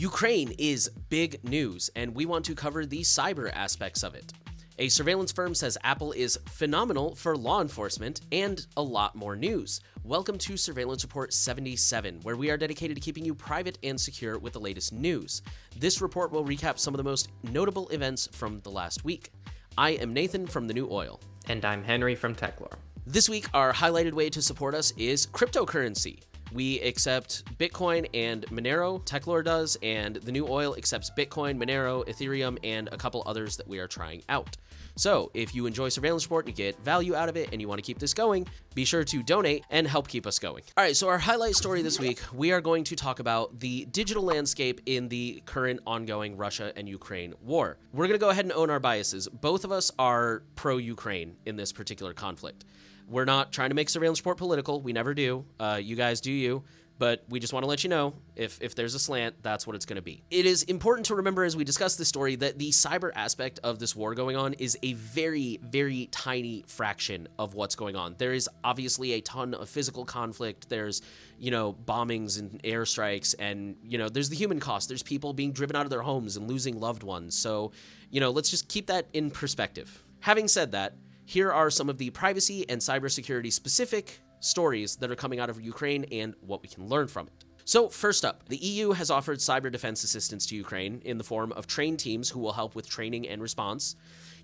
Ukraine is big news, and we want to cover the cyber aspects of it. A surveillance firm says Apple is phenomenal for law enforcement, and a lot more news. Welcome to Surveillance Report 77, where we are dedicated to keeping you private and secure with the latest news. This report will recap some of the most notable events from the last week. I am Nathan from The New Oil. And I'm Henry from Techlore. This week, our highlighted way to support us is cryptocurrency. We accept Bitcoin and Monero, Techlore does, and the new oil accepts Bitcoin, Monero, Ethereum, and a couple others that we are trying out. So, if you enjoy Surveillance Report, you get value out of it, and you want to keep this going, be sure to donate and help keep us going. All right, so our highlight story this week, we are going to talk about the digital landscape in the current ongoing Russia and Ukraine war. We're going to go ahead and own our biases. Both of us are pro Ukraine in this particular conflict. We're not trying to make surveillance report political. We never do. Uh, you guys do you. But we just want to let you know if, if there's a slant, that's what it's going to be. It is important to remember as we discuss this story that the cyber aspect of this war going on is a very, very tiny fraction of what's going on. There is obviously a ton of physical conflict. There's, you know, bombings and airstrikes, and, you know, there's the human cost. There's people being driven out of their homes and losing loved ones. So, you know, let's just keep that in perspective. Having said that, here are some of the privacy and cybersecurity specific stories that are coming out of Ukraine and what we can learn from it. So, first up, the EU has offered cyber defense assistance to Ukraine in the form of trained teams who will help with training and response.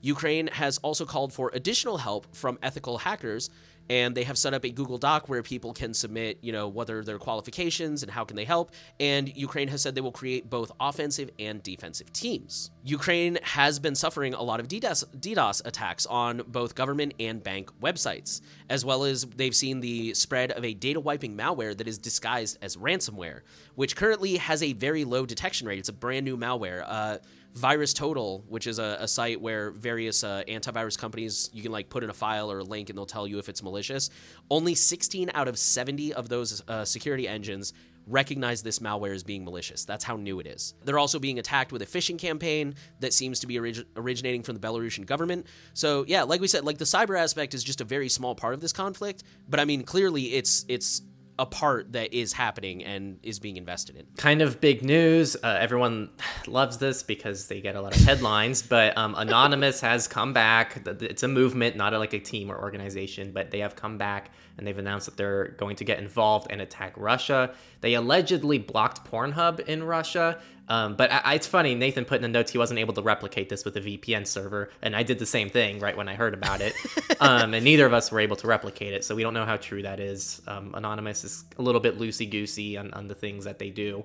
Ukraine has also called for additional help from ethical hackers and they have set up a Google Doc where people can submit, you know, what are their qualifications and how can they help. And Ukraine has said they will create both offensive and defensive teams. Ukraine has been suffering a lot of DDoS, DDoS attacks on both government and bank websites, as well as they've seen the spread of a data wiping malware that is disguised as ransomware, which currently has a very low detection rate. It's a brand new malware. Uh, VirusTotal, which is a, a site where various uh, antivirus companies you can like put in a file or a link and they'll tell you if it's malicious. Only 16 out of 70 of those uh, security engines recognize this malware as being malicious. That's how new it is. They're also being attacked with a phishing campaign that seems to be orig- originating from the Belarusian government. So yeah, like we said, like the cyber aspect is just a very small part of this conflict. But I mean, clearly it's it's a part that is happening and is being invested in. Kind of big news. Uh, everyone loves this because they get a lot of headlines. but um, Anonymous has come back. It's a movement, not like a team or organization, but they have come back and they've announced that they're going to get involved and attack Russia. They allegedly blocked Pornhub in Russia. Um, but I, it's funny, Nathan put in the notes he wasn't able to replicate this with a VPN server, and I did the same thing right when I heard about it. um, and neither of us were able to replicate it, so we don't know how true that is. Um, Anonymous is a little bit loosey goosey on, on the things that they do.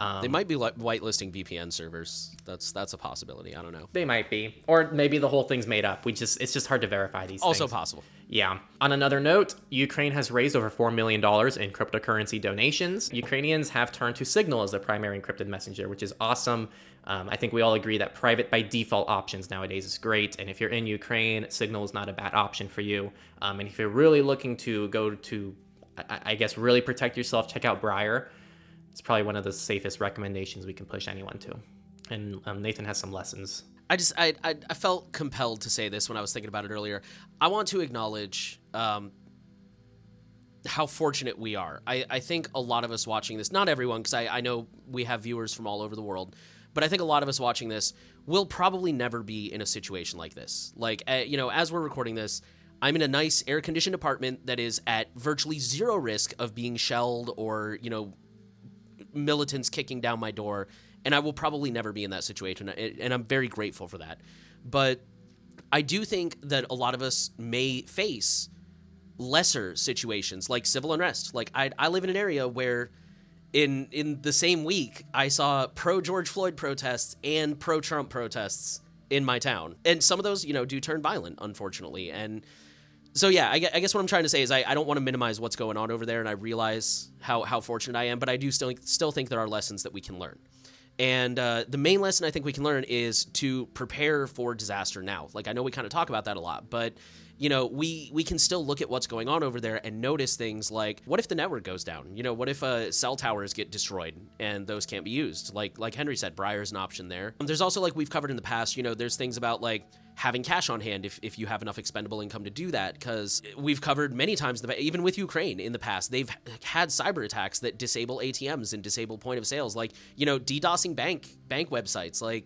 Um, they might be like whitelisting VPN servers. That's that's a possibility. I don't know. They might be, or maybe the whole thing's made up. We just it's just hard to verify these. Things. Also things. possible. Yeah. On another note, Ukraine has raised over four million dollars in cryptocurrency donations. Ukrainians have turned to Signal as their primary encrypted messenger, which is awesome. Um, I think we all agree that private by default options nowadays is great. And if you're in Ukraine, Signal is not a bad option for you. Um, and if you're really looking to go to, I, I guess, really protect yourself, check out Briar it's probably one of the safest recommendations we can push anyone to. And um, Nathan has some lessons. I just I, I, I felt compelled to say this when I was thinking about it earlier. I want to acknowledge um, how fortunate we are. I, I think a lot of us watching this, not everyone, because I, I know we have viewers from all over the world, but I think a lot of us watching this will probably never be in a situation like this. Like, uh, you know, as we're recording this, I'm in a nice air conditioned apartment that is at virtually zero risk of being shelled or, you know, militants kicking down my door, and I will probably never be in that situation, and I'm very grateful for that. But I do think that a lot of us may face lesser situations like civil unrest. Like I, I live in an area where in in the same week I saw pro George Floyd protests and pro Trump protests in my town, and some of those you know do turn violent, unfortunately, and so yeah, I, I, guess what I'm trying to say is I, I don't want to minimize what's going on over there, and I realize how how fortunate I am, but I do still still think there are lessons that we can learn. And uh, the main lesson I think we can learn is to prepare for disaster now. Like I know we kind of talk about that a lot, but you know, we we can still look at what's going on over there and notice things like what if the network goes down? You know, what if uh, cell towers get destroyed and those can't be used? Like like Henry said, Briar's an option there. Um, there's also like we've covered in the past, you know, there's things about like having cash on hand if, if you have enough expendable income to do that because we've covered many times the even with ukraine in the past they've had cyber attacks that disable atms and disable point of sales like you know ddosing bank bank websites like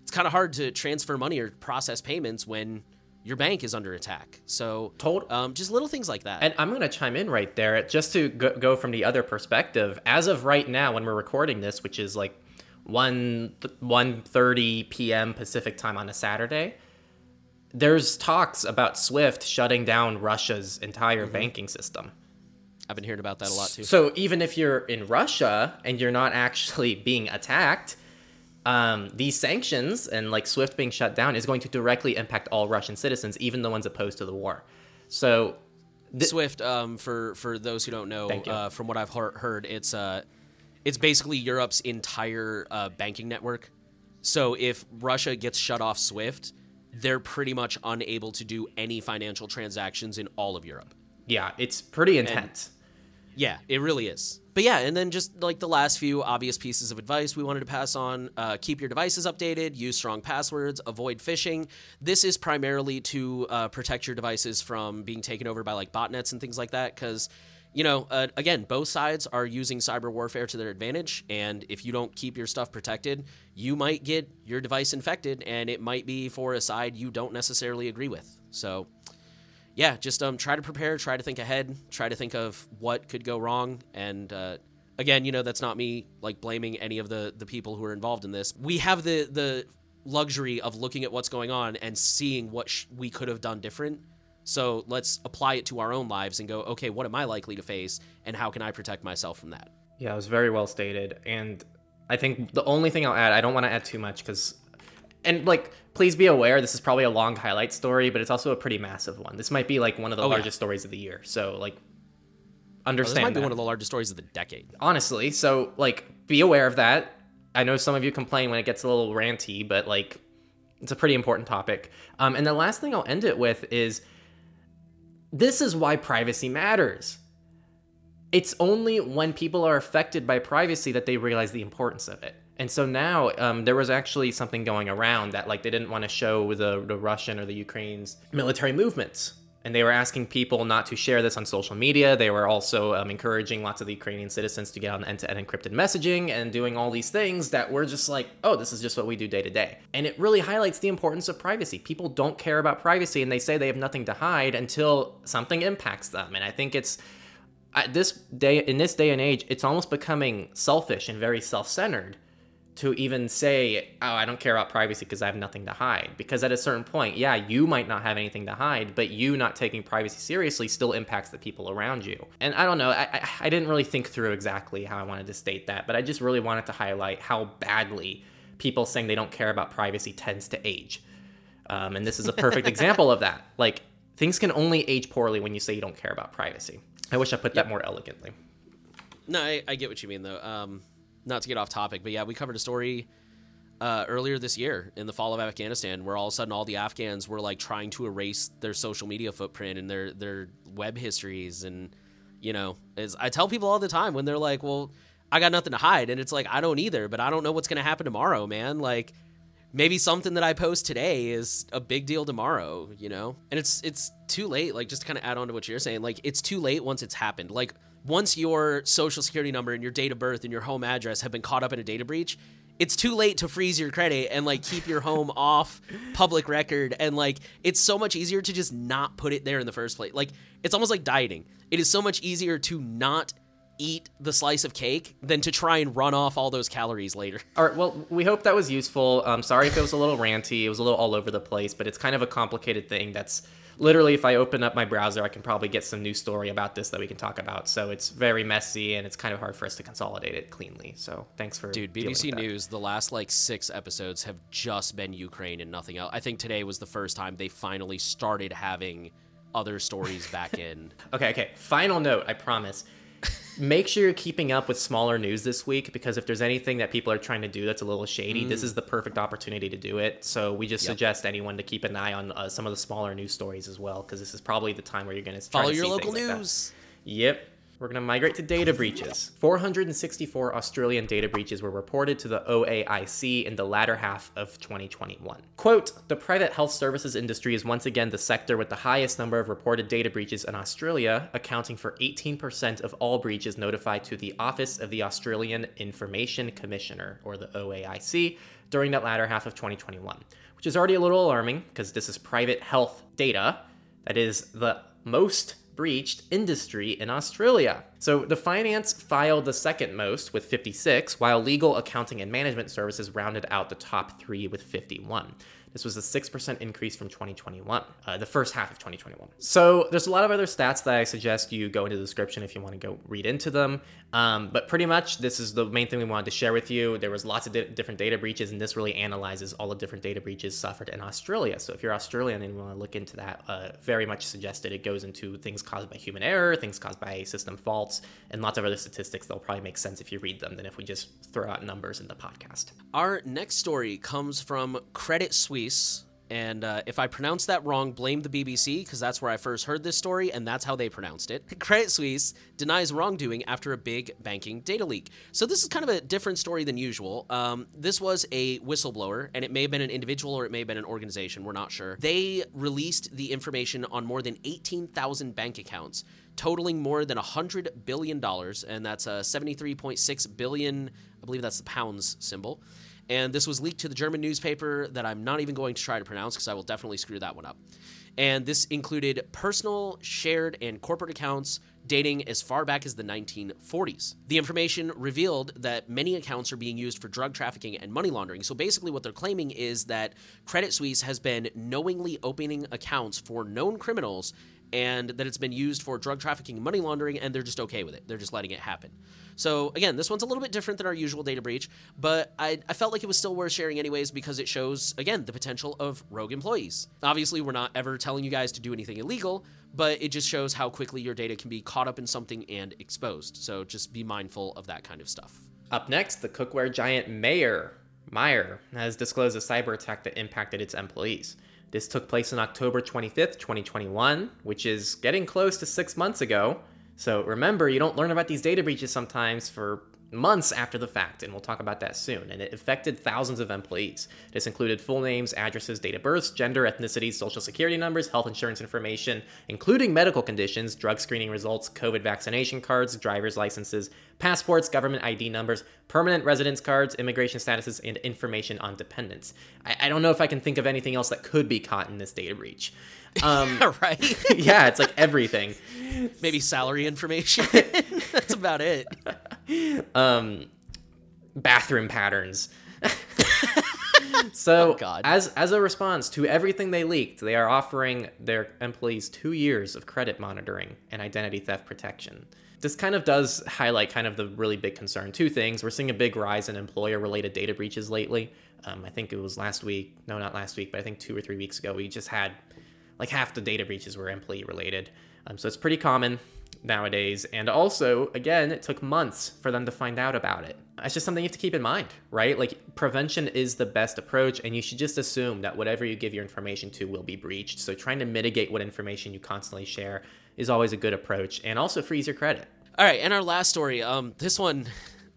it's kind of hard to transfer money or process payments when your bank is under attack. So, Told- um, just little things like that. And I'm going to chime in right there just to go, go from the other perspective. As of right now, when we're recording this, which is like 1 1:30 p.m. Pacific time on a Saturday, there's talks about Swift shutting down Russia's entire banking system. I've been hearing about that a lot too. So even if you're in Russia and you're not actually being attacked, um, these sanctions and like Swift being shut down is going to directly impact all Russian citizens, even the ones opposed to the war. So Swift, um, for for those who don't know, uh, from what I've heard, heard it's uh, it's basically Europe's entire uh, banking network. So if Russia gets shut off Swift, they're pretty much unable to do any financial transactions in all of Europe. yeah, it's pretty intense. Yeah, it really is. But yeah, and then just like the last few obvious pieces of advice we wanted to pass on uh, keep your devices updated, use strong passwords, avoid phishing. This is primarily to uh, protect your devices from being taken over by like botnets and things like that. Because, you know, uh, again, both sides are using cyber warfare to their advantage. And if you don't keep your stuff protected, you might get your device infected, and it might be for a side you don't necessarily agree with. So, yeah, just um, try to prepare, try to think ahead, try to think of what could go wrong. And uh, again, you know, that's not me like blaming any of the the people who are involved in this. We have the the luxury of looking at what's going on and seeing what sh- we could have done different. So let's apply it to our own lives and go, okay, what am I likely to face, and how can I protect myself from that? Yeah, it was very well stated. And I think the only thing I'll add, I don't want to add too much because, and like, please be aware, this is probably a long highlight story, but it's also a pretty massive one. This might be like one of the Oh, yeah. largest stories of the year. So, like, understand. This understand might be one of the largest stories of the decade. honestly. So, like, be aware of that. I know some of you complain when it gets a little ranty, but like, it's a pretty important topic. Um, and the last thing I'll end it with is this is why privacy matters. It's only when people are affected by privacy that they realize the importance of it. And so now um, there was actually something going around that like they didn't want to show the, the Russian or the Ukraine's military movements. And they were asking people not to share this on social media. They were also um, encouraging lots of the Ukrainian citizens to get on end-to-end encrypted messaging and doing all these things that were just like, oh, this is just what we do day to day. And it really highlights the importance of privacy. People don't care about privacy and they say they have nothing to hide until something impacts them. And I think it's at this day in this day and age, it's almost becoming selfish and very self-centered to even say, "Oh, I don't care about privacy because I have nothing to hide." Because at a certain point, yeah, you might not have anything to hide, but you not taking privacy seriously still impacts the people around you. And I don't know, I, I, I didn't really think through exactly how I wanted to state that, but I just really wanted to highlight how badly people saying they don't care about privacy tends to age. Um, and this is a perfect example of that. Like things can only age poorly when you say you don't care about privacy. I wish I put that more elegantly. No, I, I get what you mean though. Um, not to get off topic, but yeah, we covered a story uh, earlier this year in the fall of Afghanistan, where all of a sudden all the Afghans were like trying to erase their social media footprint and their their web histories, and you know, as I tell people all the time when they're like, "Well, I got nothing to hide," and it's like I don't either, but I don't know what's gonna happen tomorrow, man. Like maybe something that I post today is a big deal tomorrow, you know? And it's it's too late, like just to kind of add on to what you're saying. Like it's too late once it's happened. Like once your social security number and your date of birth and your home address have been caught up in a data breach, it's too late to freeze your credit and like keep your home off public record and like it's so much easier to just not put it there in the first place. Like it's almost like dieting. It is so much easier to not eat the slice of cake than to try and run off all those calories later. All right. Well, we hope that was useful. Um, sorry if it was a little ranty. It was a little all over the place, but it's kind of a complicated thing. That's literally, if I open up my browser, I can probably get some new story about this that we can talk about. So it's very messy and it's kind of hard for us to consolidate it cleanly. So thanks for Dude, BBC. News, the last like six episodes have just been Ukraine and nothing else. I think today was the first time they finally started having other stories back in. Okay, okay. Final note, I promise. Make sure you're keeping up with smaller news this week because if there's anything that people are trying to do that's a little shady, this is the perfect opportunity to do it. So we just Mm. Yep. suggest anyone to keep an eye on uh, some of the smaller news stories as well because this is probably the time where you're going to Follow your local news. Yep. We're going to migrate to data breaches. 464 Australian data breaches were reported to the OAIC in the latter half of 2021. Quote The private health services industry is once again the sector with the highest number of reported data breaches in Australia, accounting for 18% of all breaches notified to the Office of the Australian Information Commissioner, or the OAIC, during that latter half of 2021, which is already a little alarming because this is private health data that is the most breached industry in Australia. So the finance filed the second most with 56, while legal, accounting, and management services rounded out the top three with 51. This was a 6% increase from 2021, uh, the first half of 2021. So there's a lot of other stats that I suggest you go into the description if you want to go read into them. Um, but pretty much, this is the main thing we wanted to share with you. There was lots of di- different data breaches, and this really analyzes all the different data breaches suffered in Australia. So if you're Australian and you want to look into that, uh, very much suggested. It goes into things caused by human error, things caused by system faults, and lots of other statistics that'll probably make sense if you read them than if we just throw out numbers in the podcast. Our next story comes from Credit Suisse. And uh, if I pronounce that wrong, blame the BBC because that's where I first heard this story and that's how they pronounced it. Credit Suisse denies wrongdoing after a big banking data leak. So, this is kind of a different story than usual. Um, this was a whistleblower, and it may have been an individual or it may have been an organization. We're not sure. They released the information on more than 18,000 bank accounts totaling more than $100 billion, and that's a 73.6 billion, I believe that's the pounds symbol. And this was leaked to the German newspaper that I'm not even going to try to pronounce because I will definitely screw that one up. And this included personal, shared, and corporate accounts dating as far back as the 1940s. The information revealed that many accounts are being used for drug trafficking and money laundering. So basically, what they're claiming is that Credit Suisse has been knowingly opening accounts for known criminals and that it's been used for drug trafficking and money laundering, and they're just okay with it. They're just letting it happen. So, again, this one's a little bit different than our usual data breach, but I, I felt like it was still worth sharing anyways because it shows, again, the potential of rogue employees. Obviously, we're not ever telling you guys to do anything illegal, but it just shows how quickly your data can be caught up in something and exposed. So, just be mindful of that kind of stuff. Up next, the cookware giant Mayer Meyer has disclosed a cyber attack that impacted its employees. This took place on October 25th, 2021, which is getting close to six months ago. So remember, you don't learn about these data breaches sometimes for months after the fact, and we'll talk about that soon. And it affected thousands of employees. This included full names, addresses, date of births, gender, ethnicity, social security numbers, health insurance information, including medical conditions, drug screening results, COVID vaccination cards, driver's licenses, passports, government ID numbers, permanent residence cards, immigration statuses, and information on dependents. I, I don't know if I can think of anything else that could be caught in this data breach. Um, right? yeah, it's like everything. Maybe salary information. That's about it. um, bathroom patterns. so, Oh, God. as as a response to everything they leaked, they are offering their employees two years of credit monitoring and identity theft protection. This kind of does highlight kind of the really big concern. Two things: we're seeing a big rise in employer-related data breaches lately. Um, I think it was last week. No, not last week, but I think two or three weeks ago, we just had like half the data breaches were employee related. Um, so it's pretty common nowadays. And also, again, it took months for them to find out about it. It's just something you have to keep in mind, right? Like, prevention is the best approach, and you should just assume that whatever you give your information to will be breached. So, trying to mitigate what information you constantly share is always a good approach and also freeze your credit. All right, and our last story. Um, this one,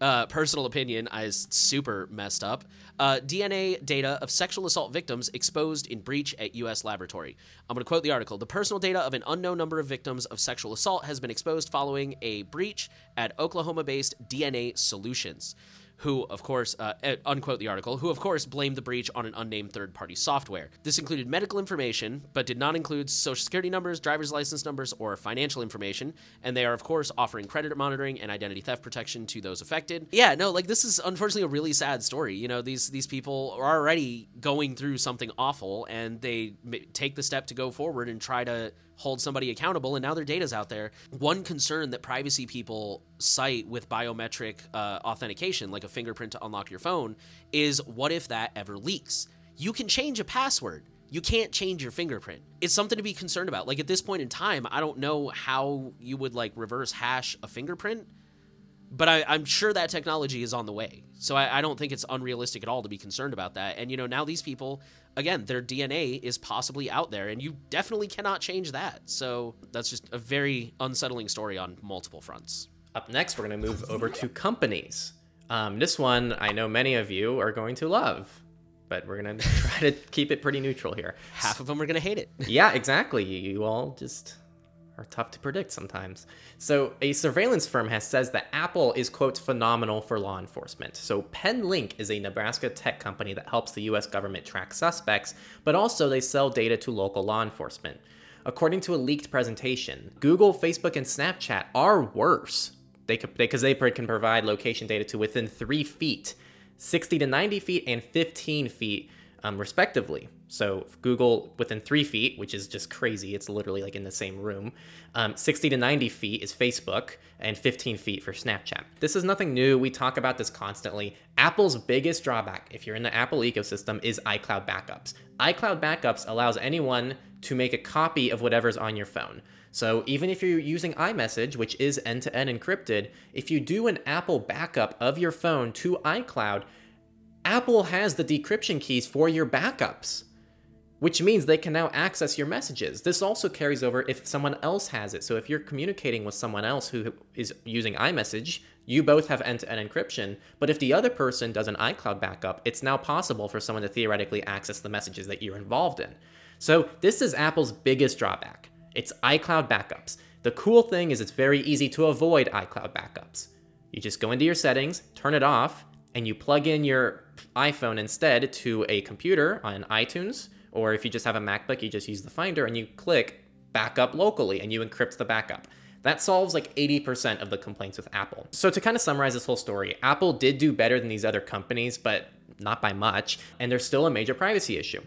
uh, personal opinion, is super messed up. Uh, DNA data of sexual assault victims exposed in breach at U.S. laboratory. I'm going to quote the article. The personal data of an unknown number of victims of sexual assault has been exposed following a breach at Oklahoma-based DNA Solutions who, of course, uh, unquote the article, who, of course, blamed the breach on an unnamed third party software. This included medical information, but did not include social security numbers, driver's license numbers, or financial information. And they are, of course, offering credit monitoring and identity theft protection to those affected. Yeah, no, like this is unfortunately a really sad story. You know, these these people are already going through something awful, and they take the step to go forward and try to hold somebody accountable and now their data's out there. One concern that privacy people cite with biometric uh, authentication like a fingerprint to unlock your phone is what if that ever leaks? You can change a password. You can't change your fingerprint. It's something to be concerned about. Like at this point in time i don't know how you would like reverse hash a fingerprint but I, I'm sure that technology is on the way. So I, I don't think it's unrealistic at all to be concerned about that. And you know, now these people, again, their DNA is possibly out there, and you definitely cannot change that. So that's just a very unsettling story on multiple fronts. Up next, we're going to move over to companies. Um, this one I know many of you are going to love, but we're going to try to keep it pretty neutral here. Half of them are going to hate it. yeah, exactly. You all just are tough to predict sometimes. So, a surveillance firm has says that Apple is quote phenomenal for law enforcement. So, PenLink is a Nebraska tech company that helps the US government track suspects, but also they sell data to local law enforcement. According to a leaked presentation, Google, Facebook, and Snapchat are worse they because they, they can provide location data to within three feet, 60 to 90 feet, and 15 feet, um, respectively. So Google within three feet, which is just crazy. It's literally like in the same room. Um, 60 to 90 feet is Facebook, and 15 feet for Snapchat. This is nothing new. We talk about this constantly. Apple's biggest drawback, if you're in the Apple ecosystem, is iCloud backups. iCloud backups allows anyone to make a copy of whatever's on your phone. So even if you're using iMessage, which is end to end encrypted, if you do an Apple backup of your phone to iCloud, Apple has the decryption keys for your backups, which means they can now access your messages. This also carries over if someone else has it. So if you're communicating with someone else who is using iMessage, you both have end to end encryption. But if the other person does an iCloud backup, it's now possible for someone to theoretically access the messages that you're involved in. So this is Apple's biggest drawback. It's iCloud backups. The cool thing is it's very easy to avoid iCloud backups. You just go into your settings, turn it off, and you plug in your iPhone instead to a computer on iTunes, or if you just have a MacBook, you just use the Finder and you click backup locally and you encrypt the backup. That solves like 80% of the complaints with Apple. So, to kind of summarize this whole story, Apple did do better than these other companies, but not by much, and there's still a major privacy issue.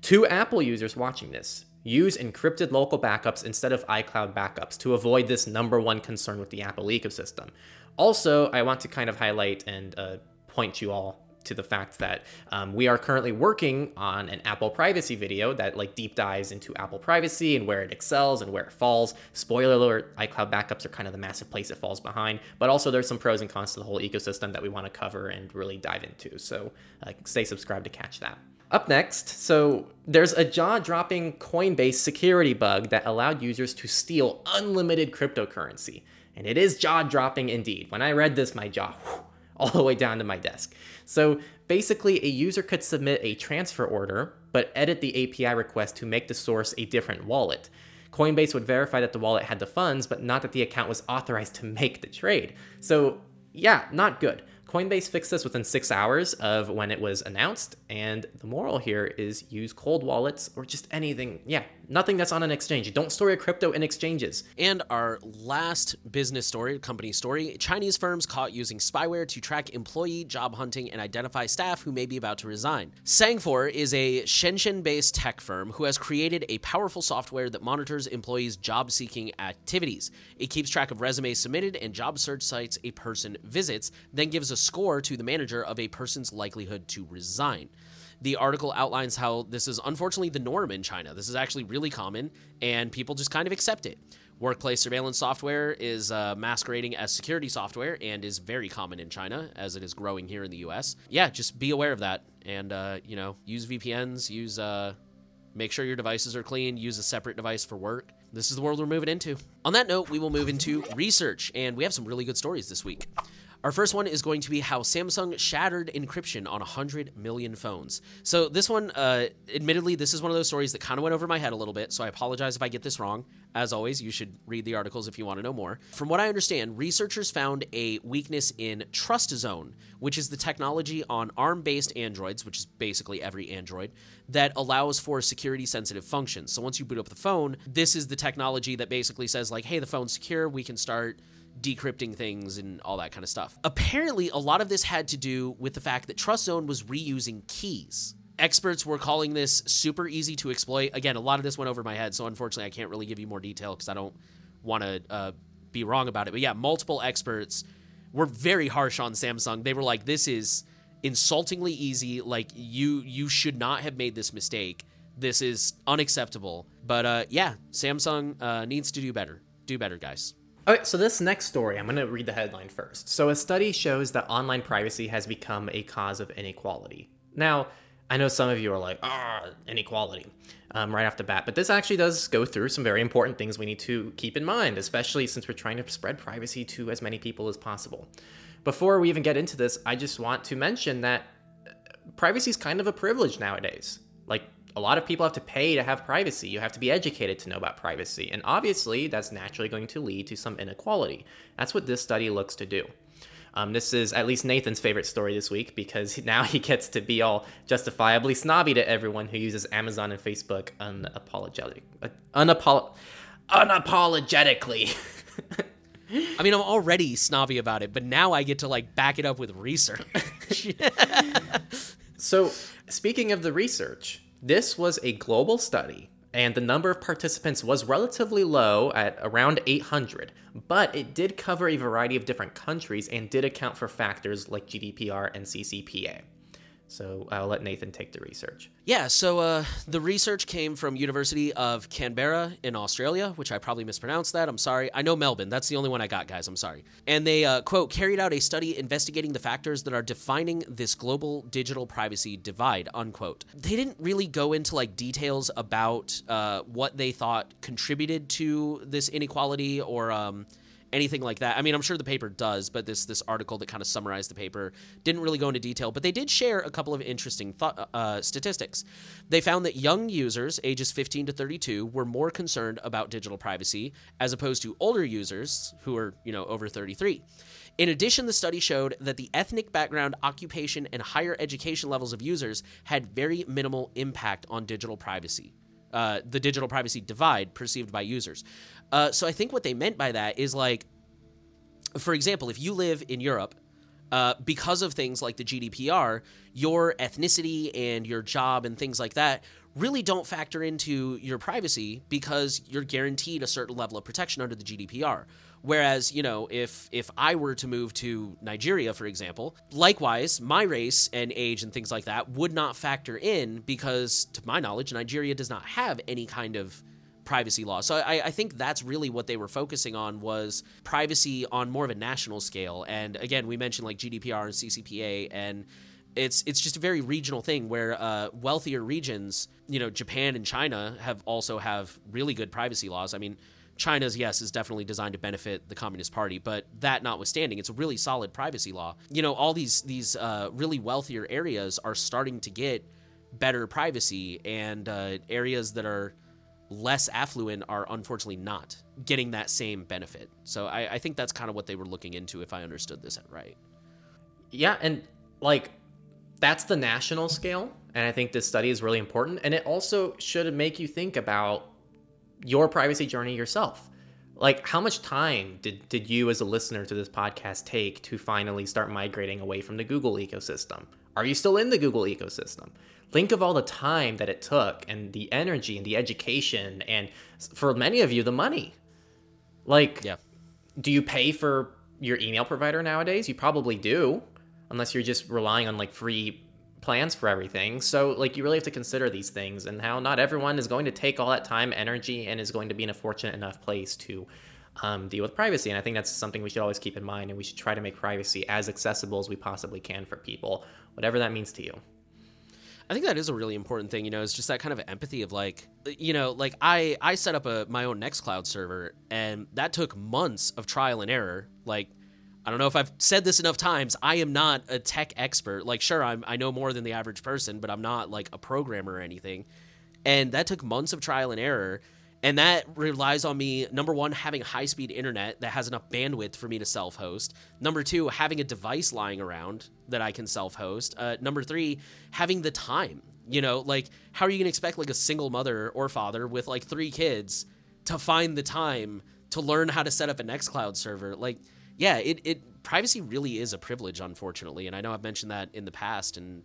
Two Apple users watching this, use encrypted local backups instead of iCloud backups to avoid this number one concern with the Apple ecosystem. Also, I want to kind of highlight and uh, point you all to the fact that um, we are currently working on an Apple privacy video that like deep dives into Apple privacy and where it excels and where it falls. Spoiler alert, iCloud backups are kind of the massive place it falls behind, but also there's some pros and cons to the whole ecosystem that we want to cover and really dive into. So uh, stay subscribed to catch that. Up next, so there's a jaw dropping Coinbase security bug that allowed users to steal unlimited cryptocurrency. And it is jaw dropping indeed. When I read this, my jaw whew, all the way down to my desk. So basically, a user could submit a transfer order, but edit the API request to make the source a different wallet. Coinbase would verify that the wallet had the funds, but not that the account was authorized to make the trade. So, yeah, not good. Coinbase fixed this within six hours of when it was announced, and the moral here is use cold wallets or just anything. Yeah, nothing that's on an exchange. Don't store your crypto in exchanges. And our last business story, company story Chinese firms caught using spyware to track employee job hunting and identify staff who may be about to resign. Sangfor is a Shenzhen based tech firm who has created a powerful software that monitors employees' job seeking activities. It keeps track of resumes submitted and job search sites a person visits, then gives a score to the manager of a person's likelihood to resign. The article outlines how this is unfortunately the norm in China. This is actually really common, and people just kind of accept it. Workplace surveillance software is uh, masquerading as security software and is very common in China as it is growing here in the US. Yeah, just be aware of that and, uh, you know, use VPNs, use, uh, make sure your devices are clean, use a separate device for work. This is the world we're moving into. On that note, we will move into research, and we have some really good stories this week. Our first one is going to be how Samsung shattered encryption on 100 million phones. So, this one, uh, admittedly, this is one of those stories that kind of went over my head a little bit, so I apologize if I get this wrong. As always, you should read the articles if you want to know more. From what I understand, researchers found a weakness in TrustZone, which is the technology on ARM based Androids, which is basically every Android, that allows for security sensitive functions. So, once you boot up the phone, this is the technology that basically says, like, hey, the phone's secure, we can start decrypting things and all that kind of stuff. Apparently, a lot of this had to do with the fact that TrustZone was reusing keys. Experts were calling this super easy to exploit. Again, a lot of this went over my head, so unfortunately, I can't really give you more detail because I don't want to uh, be wrong about it. But yeah, multiple experts were very harsh on Samsung. They were like, "This is insultingly easy. Like you, you should not have made this mistake. This is unacceptable." But uh, yeah, Samsung uh, needs to do better. Do better, guys. All right, so this next story, I'm going to read the headline first. So, a study shows that online privacy has become a cause of inequality. Now, I know some of you are like, ah, inequality, um, right off the bat, but this actually does go through some very important things we need to keep in mind, especially since we're trying to spread privacy to as many people as possible. Before we even get into this, I just want to mention that uh, privacy is kind of a privilege nowadays. A lot of people have to pay to have privacy. You have to be educated to know about privacy. And obviously, that's naturally going to lead to some inequality. That's what this study looks to do. Um, this is at least Nathan's favorite story this week because now he gets to be all justifiably snobby to everyone who uses Amazon and Facebook unapologetic, uh, unapolo- unapologetically. I mean, I'm already snobby about it, but now I get to like back it up with research. so, speaking of the research, this was a global study and the number of participants was relatively low at around 800, but it did cover a variety of different countries and did account for factors like GDPR and CCPA. So I'll let Nathan take the research. Yeah, so uh, the research came from University of Canberra in Australia, which I probably mispronounced that. I'm sorry. I know Melbourne. That's the only one I got, guys. I'm sorry. And they uh, quote carried out a study investigating the factors that are defining this global digital privacy divide. Unquote. They didn't really go into like details about uh, what they thought contributed to this inequality or. Um, anything like that. I mean, I'm sure the paper does, but this this article that kind of summarized the paper didn't really go into detail. But they did share a couple of interesting th- uh, statistics. They found that young users, ages 15 to 32, were more concerned about digital privacy as opposed to older users who are you know over 33. In addition, the study showed that the ethnic background, occupation, and higher education levels of users had very minimal impact on digital privacy. Uh, the digital privacy divide perceived by users. Uh, so I think what they meant by that is like, for example, if you live in Europe, uh, because of things like the GDPR, your ethnicity and your job and things like that really don't factor into your privacy because you're guaranteed a certain level of protection under the GDPR. Whereas, you know, if if I were to move to Nigeria, for example, likewise, my race and age and things like that would not factor in because, to my knowledge, Nigeria does not have any kind of privacy law. So I, I, think that's really what they were focusing on was privacy on more of a national scale. And again, we mentioned like GDPR and CCPA, and it's it's just a very regional thing where uh, wealthier regions, you know, Japan and China have also have really good privacy laws. I mean, China's, yes, is definitely designed to benefit the Communist Party, but that notwithstanding, it's a really solid privacy law. You know, all these these uh, really wealthier areas are starting to get better privacy, and uh, areas that are less affluent are unfortunately not getting that same benefit. So I, I think that's kind of what they were looking into, if I understood this right. Yeah, and like that's the national scale, and I think this study is really important, and it also should make you think about your privacy journey yourself. Like, how much time did, did you, as a listener to this podcast, take to finally start migrating away from the Google ecosystem? Are you still in the Google ecosystem? Think of all the time that it took and the energy and the education, and for many of you, the money. Like, yeah. do you pay for your email provider nowadays? You probably do, unless you're just relying on like free plans for everything. So, like, you really have to consider these things and how not everyone is going to take all that time, energy, and is going to be in a fortunate enough place to um, deal with privacy. And I think that's something we should always keep in mind. And we should try to make privacy as accessible as we possibly can for people, whatever that means to you. I think that is a really important thing, you know, it's just that kind of empathy of like, you know, like I I set up a my own Nextcloud server and that took months of trial and error. Like I don't know if I've said this enough times. I am not a tech expert. Like, sure, I'm, I know more than the average person, but I'm not like a programmer or anything. And that took months of trial and error. And that relies on me, number one, having high speed internet that has enough bandwidth for me to self host. Number two, having a device lying around that I can self host. Uh, number three, having the time. You know, like, how are you going to expect like a single mother or father with like three kids to find the time to learn how to set up a Nextcloud server? Like, yeah, it, it privacy really is a privilege, unfortunately, and I know I've mentioned that in the past, and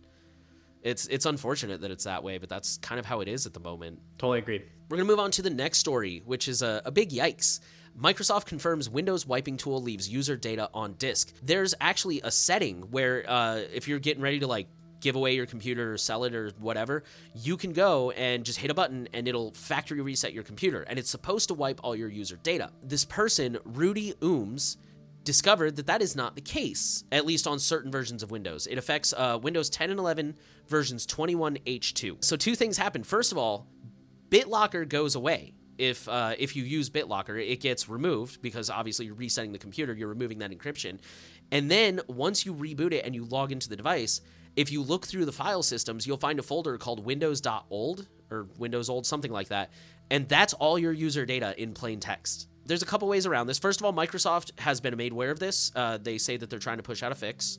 it's it's unfortunate that it's that way, but that's kind of how it is at the moment. Totally agreed. We're gonna move on to the next story, which is a, a big yikes. Microsoft confirms Windows wiping tool leaves user data on disk. There's actually a setting where uh, if you're getting ready to like give away your computer or sell it or whatever, you can go and just hit a button and it'll factory reset your computer. And it's supposed to wipe all your user data. This person, Rudy Ooms, discovered that that is not the case, at least on certain versions of Windows. It affects uh, Windows 10 and 11 versions 21H2. So two things happen. First of all, BitLocker goes away. If uh, if you use BitLocker, it gets removed because obviously you're resetting the computer, you're removing that encryption, and then once you reboot it and you log into the device, if you look through the file systems, you'll find a folder called Windows.old or Windows old, something like that, and that's all your user data in plain text there's a couple ways around this. First of all, Microsoft has been made aware of this. Uh, they say that they're trying to push out a fix.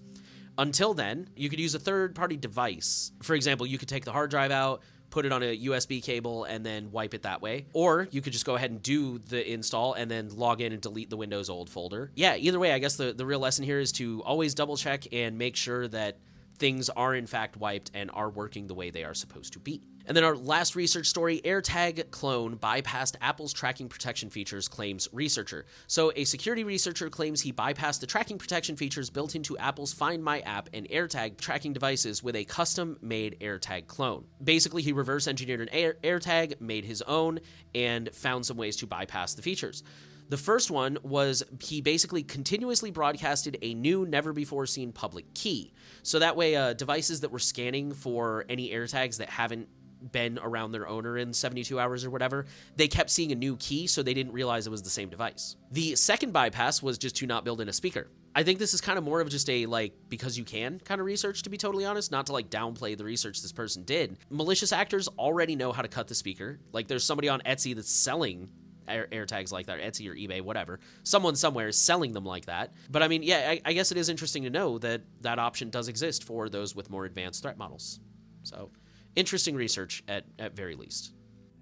Until then, you could use a third party device. For example, you could take the hard drive out, put it on a USB cable, and then wipe it that way. Or you could just go ahead and do the install and then log in and delete the Windows old folder. Yeah, either way, I guess the, the real lesson here is to always double check and make sure that things are in fact wiped and are working the way they are supposed to be. And then our last research story AirTag clone bypassed Apple's tracking protection features, claims researcher. So, a security researcher claims he bypassed the tracking protection features built into Apple's Find My app and AirTag tracking devices with a custom made AirTag clone. Basically, he reverse engineered an Air- AirTag, made his own, and found some ways to bypass the features. The first one was he basically continuously broadcasted a new, never before seen public key. So that way, uh, devices that were scanning for any AirTags that haven't been around their owner in 72 hours or whatever, they kept seeing a new key, so they didn't realize it was the same device. The second bypass was just to not build in a speaker. I think this is kind of more of just a like because you can kind of research to be totally honest, not to like downplay the research this person did. Malicious actors already know how to cut the speaker. Like there's somebody on Etsy that's selling air, air, tags like that, Etsy or eBay, whatever. Someone somewhere is selling them like that. But I mean, yeah, I, I guess it is interesting to know that that option does exist for those with more advanced threat models. So interesting research at, at very least.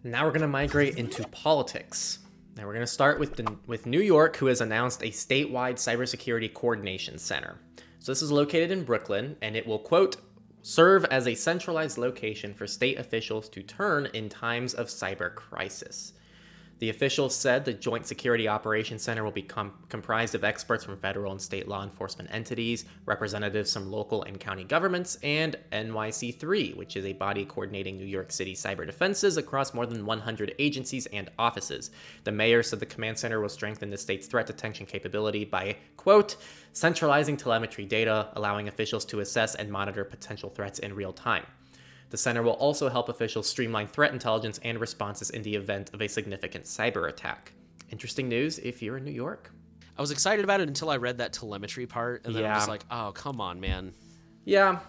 Now we're going to migrate into politics. Now we're going to start with the, with New York, who has announced a statewide cybersecurity coordination center. So this is located in Brooklyn, and it will quote serve as a centralized location for state officials to turn in times of cyber crisis. The officials said the Joint Security Operations Center will be com- comprised of experts from federal and state law enforcement entities, representatives from local and county governments, and NYC3, which is a body coordinating New York City cyber defenses across more than 100 agencies and offices. The mayor said the command center will strengthen the state's threat detection capability by, quote, centralizing telemetry data, allowing officials to assess and monitor potential threats in real time. The center will also help officials streamline threat intelligence and responses in the event of a significant cyber attack. Interesting news if you're in New York. I was excited about it until I read that telemetry part, and then yeah. I was like, oh, come on, man. Yeah.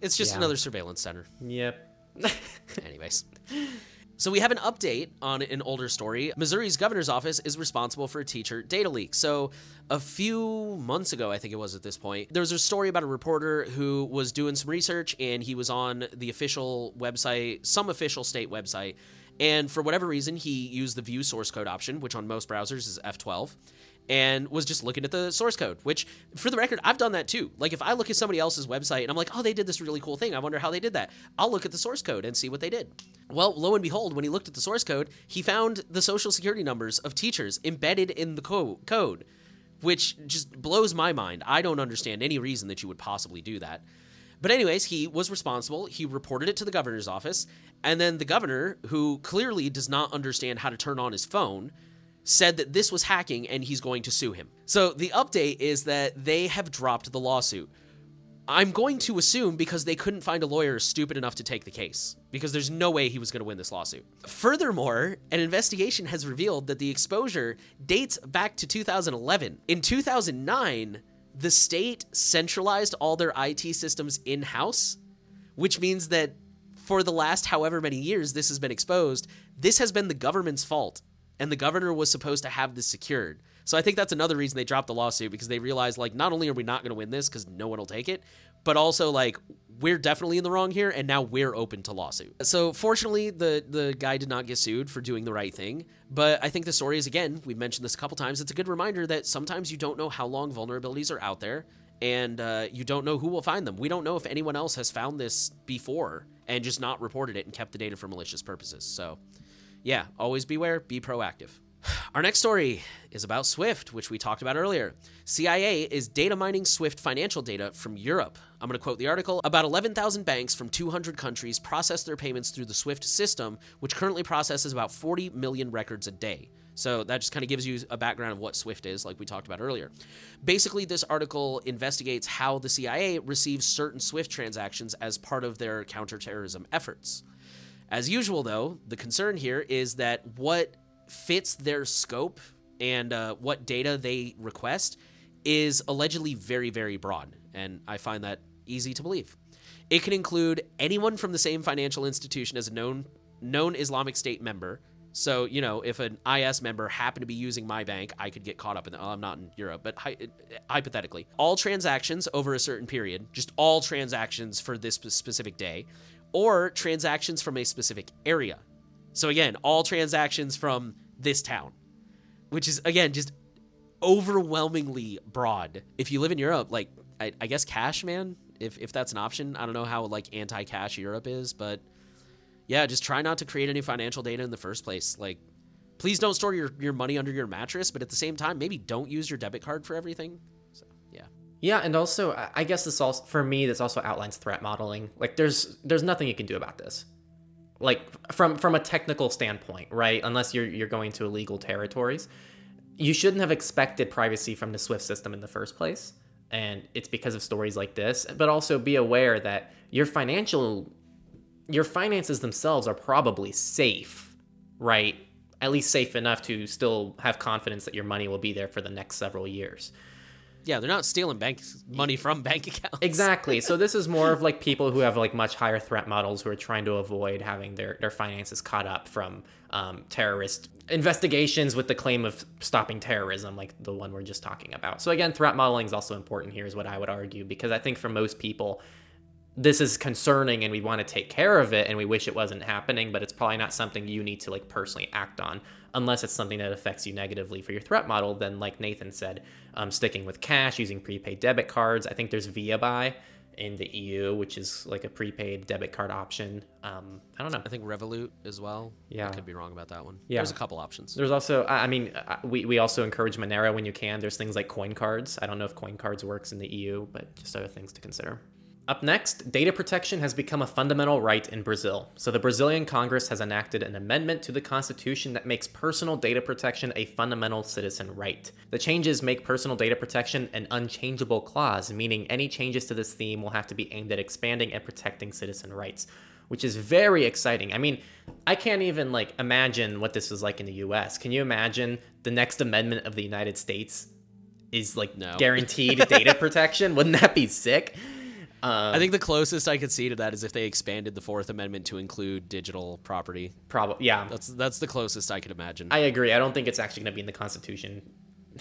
It's just yeah. another surveillance center. Yep. Anyways. So we have an update on an older story. Missouri's governor's office is responsible for a teacher data leak. So a few months ago, I think it was at this point, there was a story about a reporter who was doing some research and he was on the official website, some official state website, and for whatever reason, he used the view source code option, which on most browsers is F12 and was just looking at the source code, which for the record, I've done that too. Like if I look at somebody else's website and I'm like, oh, they did this really cool thing. I wonder how they did that. I'll look at the source code and see what they did. Well, lo and behold, when he looked at the source code, he found the social security numbers of teachers embedded in the co- code, which just blows my mind. I don't understand any reason that you would possibly do that. But, anyways, he was responsible. He reported it to the governor's office. And then the governor, who clearly does not understand how to turn on his phone, said that this was hacking and he's going to sue him. So the update is that they have dropped the lawsuit. I'm going to assume because they couldn't find a lawyer stupid enough to take the case, because there's no way he was going to win this lawsuit. Furthermore, an investigation has revealed that the exposure dates back to 2011. In 2009, the state centralized all their IT systems in house, which means that for the last however many years this has been exposed, this has been the government's fault and the governor was supposed to have this secured. So I think that's another reason they dropped the lawsuit because they realized like not only are we not going to win this because no one will take it, but also like we're definitely in the wrong here and now we're open to lawsuit. So fortunately the the guy did not get sued for doing the right thing, but I think the story is again, we've mentioned this a couple times, it's a good reminder that sometimes you don't know how long vulnerabilities are out there and uh, you don't know who will find them. We don't know if anyone else has found this before and just not reported it and kept the data for malicious purposes. So yeah, always beware, be proactive. Our next story is about Swift, which we talked about earlier. CIA is data mining Swift financial data from Europe. I'm going to quote the article About 11,000 banks from 200 countries process their payments through the Swift system, which currently processes about 40 million records a day. So that just kind of gives you a background of what Swift is, like we talked about earlier. Basically, this article investigates how the CIA receives certain Swift transactions as part of their counterterrorism efforts. As usual, though, the concern here is that what fits their scope and uh, what data they request is allegedly very, very broad. And I find that easy to believe. It can include anyone from the same financial institution as a known known Islamic State member. So, you know, if an IS member happened to be using my bank, I could get caught up in. Well, I'm not in Europe, but hy- hypothetically, all transactions over a certain period, just all transactions for this specific day, or transactions from a specific area. So, again, all transactions from this town, which is, again, just overwhelmingly broad. If you live in Europe, like, I, I guess cash, man, if, if that's an option. I don't know how, like, anti cash Europe is, but yeah, just try not to create any financial data in the first place. Like, please don't store your, your money under your mattress, but at the same time, maybe don't use your debit card for everything. Yeah, and also I guess this also for me this also outlines threat modeling. Like there's there's nothing you can do about this. Like from from a technical standpoint, right? Unless you're you're going to illegal territories. You shouldn't have expected privacy from the Swift system in the first place. And it's because of stories like this, but also be aware that your financial your finances themselves are probably safe, right? At least safe enough to still have confidence that your money will be there for the next several years. Yeah, they're not stealing bank money from bank accounts. Exactly. So this is more of like people who have like much higher threat models who are trying to avoid having their, their finances caught up from um, terrorist investigations with the claim of stopping terrorism, like the one we're just talking about. So again, threat modeling is also important here, is what I would argue, because I think for most people, this is concerning and we want to take care of it and we wish it wasn't happening, but it's probably not something you need to like personally act on unless it's something that affects you negatively for your threat model. Then, like Nathan said, um, sticking with cash, using prepaid debit cards. I think there's Viabuy in the EU, which is like a prepaid debit card option. Um, I don't know. I think Revolut as well. Yeah. I could be wrong about that one. Yeah. There's a couple options. There's also, I I mean, uh, we, we also encourage Monero when you can. There's things like coin cards. I don't know if coin cards works in the EU, but just other things to consider. Up next, data protection has become a fundamental right in Brazil. So, the Brazilian Congress has enacted an amendment to the constitution that makes personal data protection a fundamental citizen right. The changes make personal data protection an unchangeable clause, meaning any changes to this theme will have to be aimed at expanding and protecting citizen rights, which is very exciting. I mean, I can't even like imagine what this is like in the US. Can you imagine the next amendment of the United States is like No. guaranteed data protection? Wouldn't that be sick? Um, I think the closest I could see to that is if they expanded the Fourth Amendment to include digital property. Probably, yeah. That's that's the closest I could imagine. I agree. I don't think it's actually going to be in the Constitution.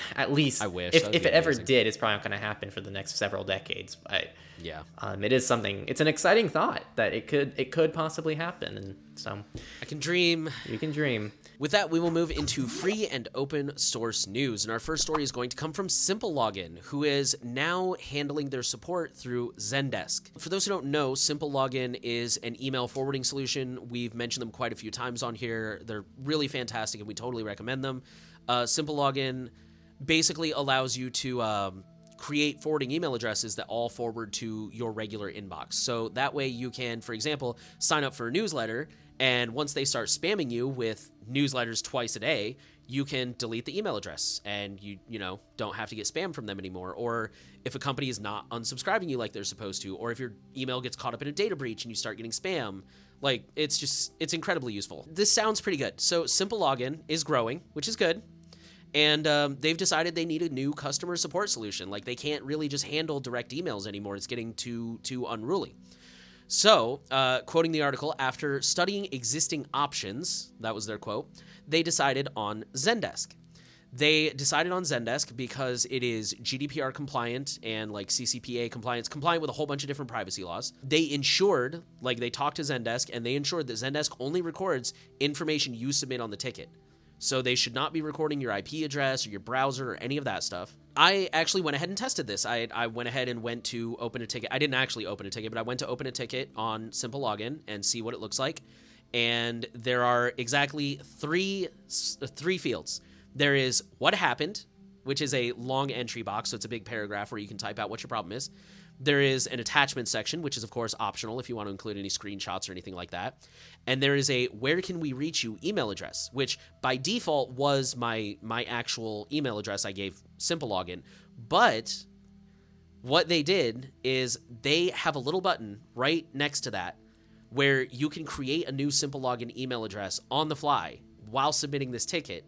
At least, I wish. If, if it ever did, it's probably not going to happen for the next several decades. But yeah. um, it is something. It's an exciting thought that it could it could possibly happen, and so I can dream. you can dream. With that, we will move into free and open source news. And our first story is going to come from Simple Login, who is now handling their support through Zendesk. For those who don't know, Simple Login is an email forwarding solution. We've mentioned them quite a few times on here. They're really fantastic and we totally recommend them. Uh, Simple Login basically allows you to. Um, create forwarding email addresses that all forward to your regular inbox. So that way you can, for example, sign up for a newsletter and once they start spamming you with newsletters twice a day, you can delete the email address and you you know don't have to get spam from them anymore. Or if a company is not unsubscribing you like they're supposed to or if your email gets caught up in a data breach and you start getting spam like it's just it's incredibly useful. This sounds pretty good. So simple login is growing which is good. And um, they've decided they need a new customer support solution. Like they can't really just handle direct emails anymore. It's getting too too unruly so, uh, quoting the article, after studying existing options, that was their quote, they decided on Zendesk. They decided on Zendesk because it is GDPR compliant and like CCPA compliance, compliant with a whole bunch of different privacy laws. They ensured, like they talked to Zendesk, and they ensured that Zendesk only records information you submit on the ticket. So they should not be recording your IP address or your browser or any of that stuff. I actually went ahead and tested this. I, I went ahead and went to open a ticket. I didn't actually open a ticket, but I went to open a ticket on Simple Login and see what it looks like. And there are exactly three three fields. There is what happened, which is a long entry box, so it's a big paragraph where you can type out what your problem is. There is an attachment section, which is of course optional if you want to include any screenshots or anything like that. And there is a where can we reach you email address, which by default was my my actual email address I gave Simple Login. But what they did is they have a little button right next to that where you can create a new Simple Login email address on the fly while submitting this ticket.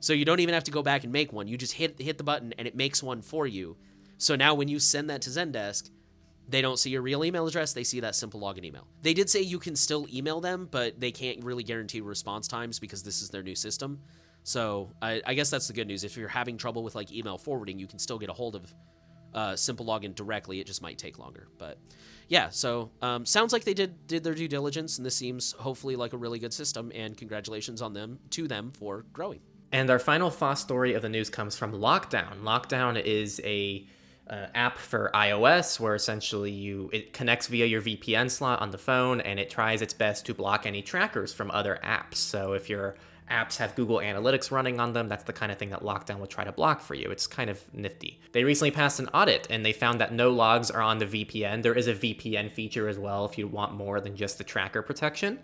So you don't even have to go back and make one. You just hit hit the button and it makes one for you. So now when you send that to Zendesk, they don't see your real email address, they see that simple login email. They did say you can still email them, but they can't really guarantee response times because this is their new system. So I, I guess that's the good news. If you're having trouble with like email forwarding, you can still get a hold of uh, simple login directly. It just might take longer. But yeah, so um, sounds like they did did their due diligence, and this seems hopefully like a really good system. And congratulations on them to them for growing. And our final FOSS story of the news comes from Lockdown. Lockdown is a uh, app for iOS where essentially you it connects via your VPN slot on the phone and it tries its best to block any trackers from other apps. So if your apps have Google Analytics running on them, that's the kind of thing that Lockdown will try to block for you. It's kind of nifty. They recently passed an audit and they found that no logs are on the VPN. There is a VPN feature as well if you want more than just the tracker protection.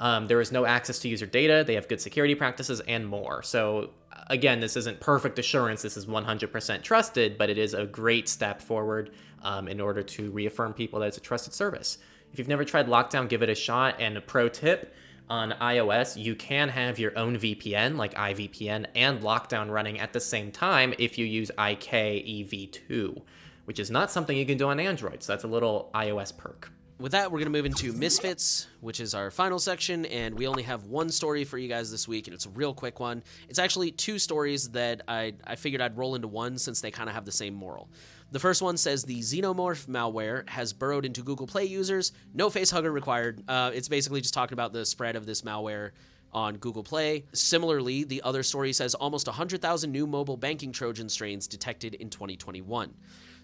Um, there is no access to user data. They have good security practices and more. So again, this isn't perfect assurance. This is 100% trusted, but it is a great step forward um, in order to reaffirm people that it's a trusted service. If you've never tried Lockdown, give it a shot. And a pro tip on iOS, you can have your own VPN like iVPN and Lockdown running at the same time if you use IKEV2, which is not something you can do on Android. So that's a little iOS perk with that, we're going to move into Misfits, which is our final section, and we only have one story for you guys this week, and it's a real quick one. It's actually two stories that I, I figured I'd roll into one since they kind of have the same moral. The first one says the Xenomorph malware has burrowed into Google Play users. No face hugger required. Uh, it's basically just talking about the spread of this malware on Google Play. Similarly, the other story says almost 100,000 new mobile banking Trojan strains detected in 2021.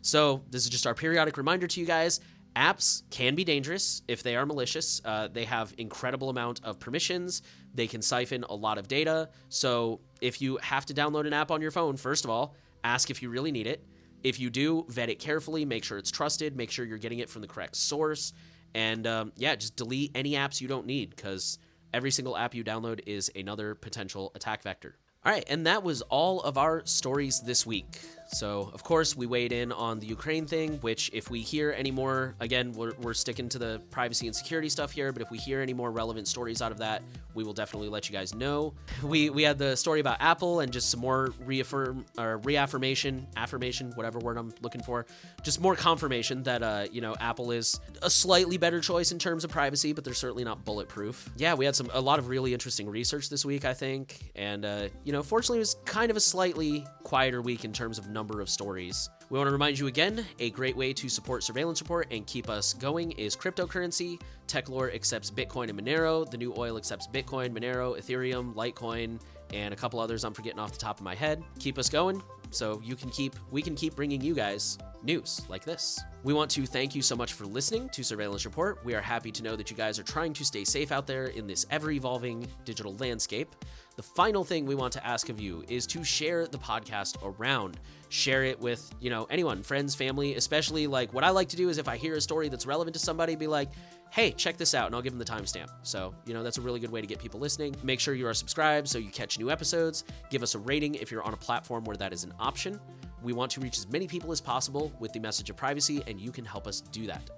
So, this is just our periodic reminder to you guys apps can be dangerous if they are malicious. Uh, they have incredible amount of permissions. They can siphon a lot of data. So if you have to download an app on your phone, first of all, ask if you really need it. If you do, vet it carefully. Make sure it's trusted. Make sure you're getting it from the correct source. And um, yeah, just delete any apps you don't need because every single app you download is another potential attack vector. All right, and that was all of our stories this week. So, of course, we weighed in on the Ukraine thing, which, if we hear any more, again, we're, we're sticking to the privacy and security stuff here, but if we hear any more relevant stories out of that, we will definitely let you guys know. We, we had the story about Apple and just some more reaffirm or reaffirmation, affirmation, whatever word I'm looking for, just more confirmation that, uh, you know, Apple is a slightly better choice in terms of privacy, but they're certainly not bulletproof. Yeah, we had some a lot of really interesting research this week, I think, and, uh, you know, fortunately, it was kind of a slightly quieter week in terms of numbers number of stories. We want to remind you again a great way to support surveillance report and keep us going is cryptocurrency. Techlore accepts Bitcoin and Monero. The new oil accepts Bitcoin, Monero, Ethereum, Litecoin, and a couple others I'm forgetting off the top of my head. Keep us going so you can keep we can keep bringing you guys news like this. We want to thank you so much for listening to Surveillance Report. We are happy to know that you guys are trying to stay safe out there in this ever evolving digital landscape. The final thing we want to ask of you is to share the podcast around. Share it with, you know, anyone, friends, family, especially like what I like to do is if I hear a story that's relevant to somebody, be like, hey, check this out, and I'll give them the timestamp. So, you know, that's a really good way to get people listening. Make sure you are subscribed so you catch new episodes. Give us a rating if you're on a platform where that is an option. We want to reach as many people as possible with the message of privacy, and you can help us do that.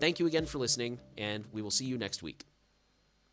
Thank you again for listening, and we will see you next week.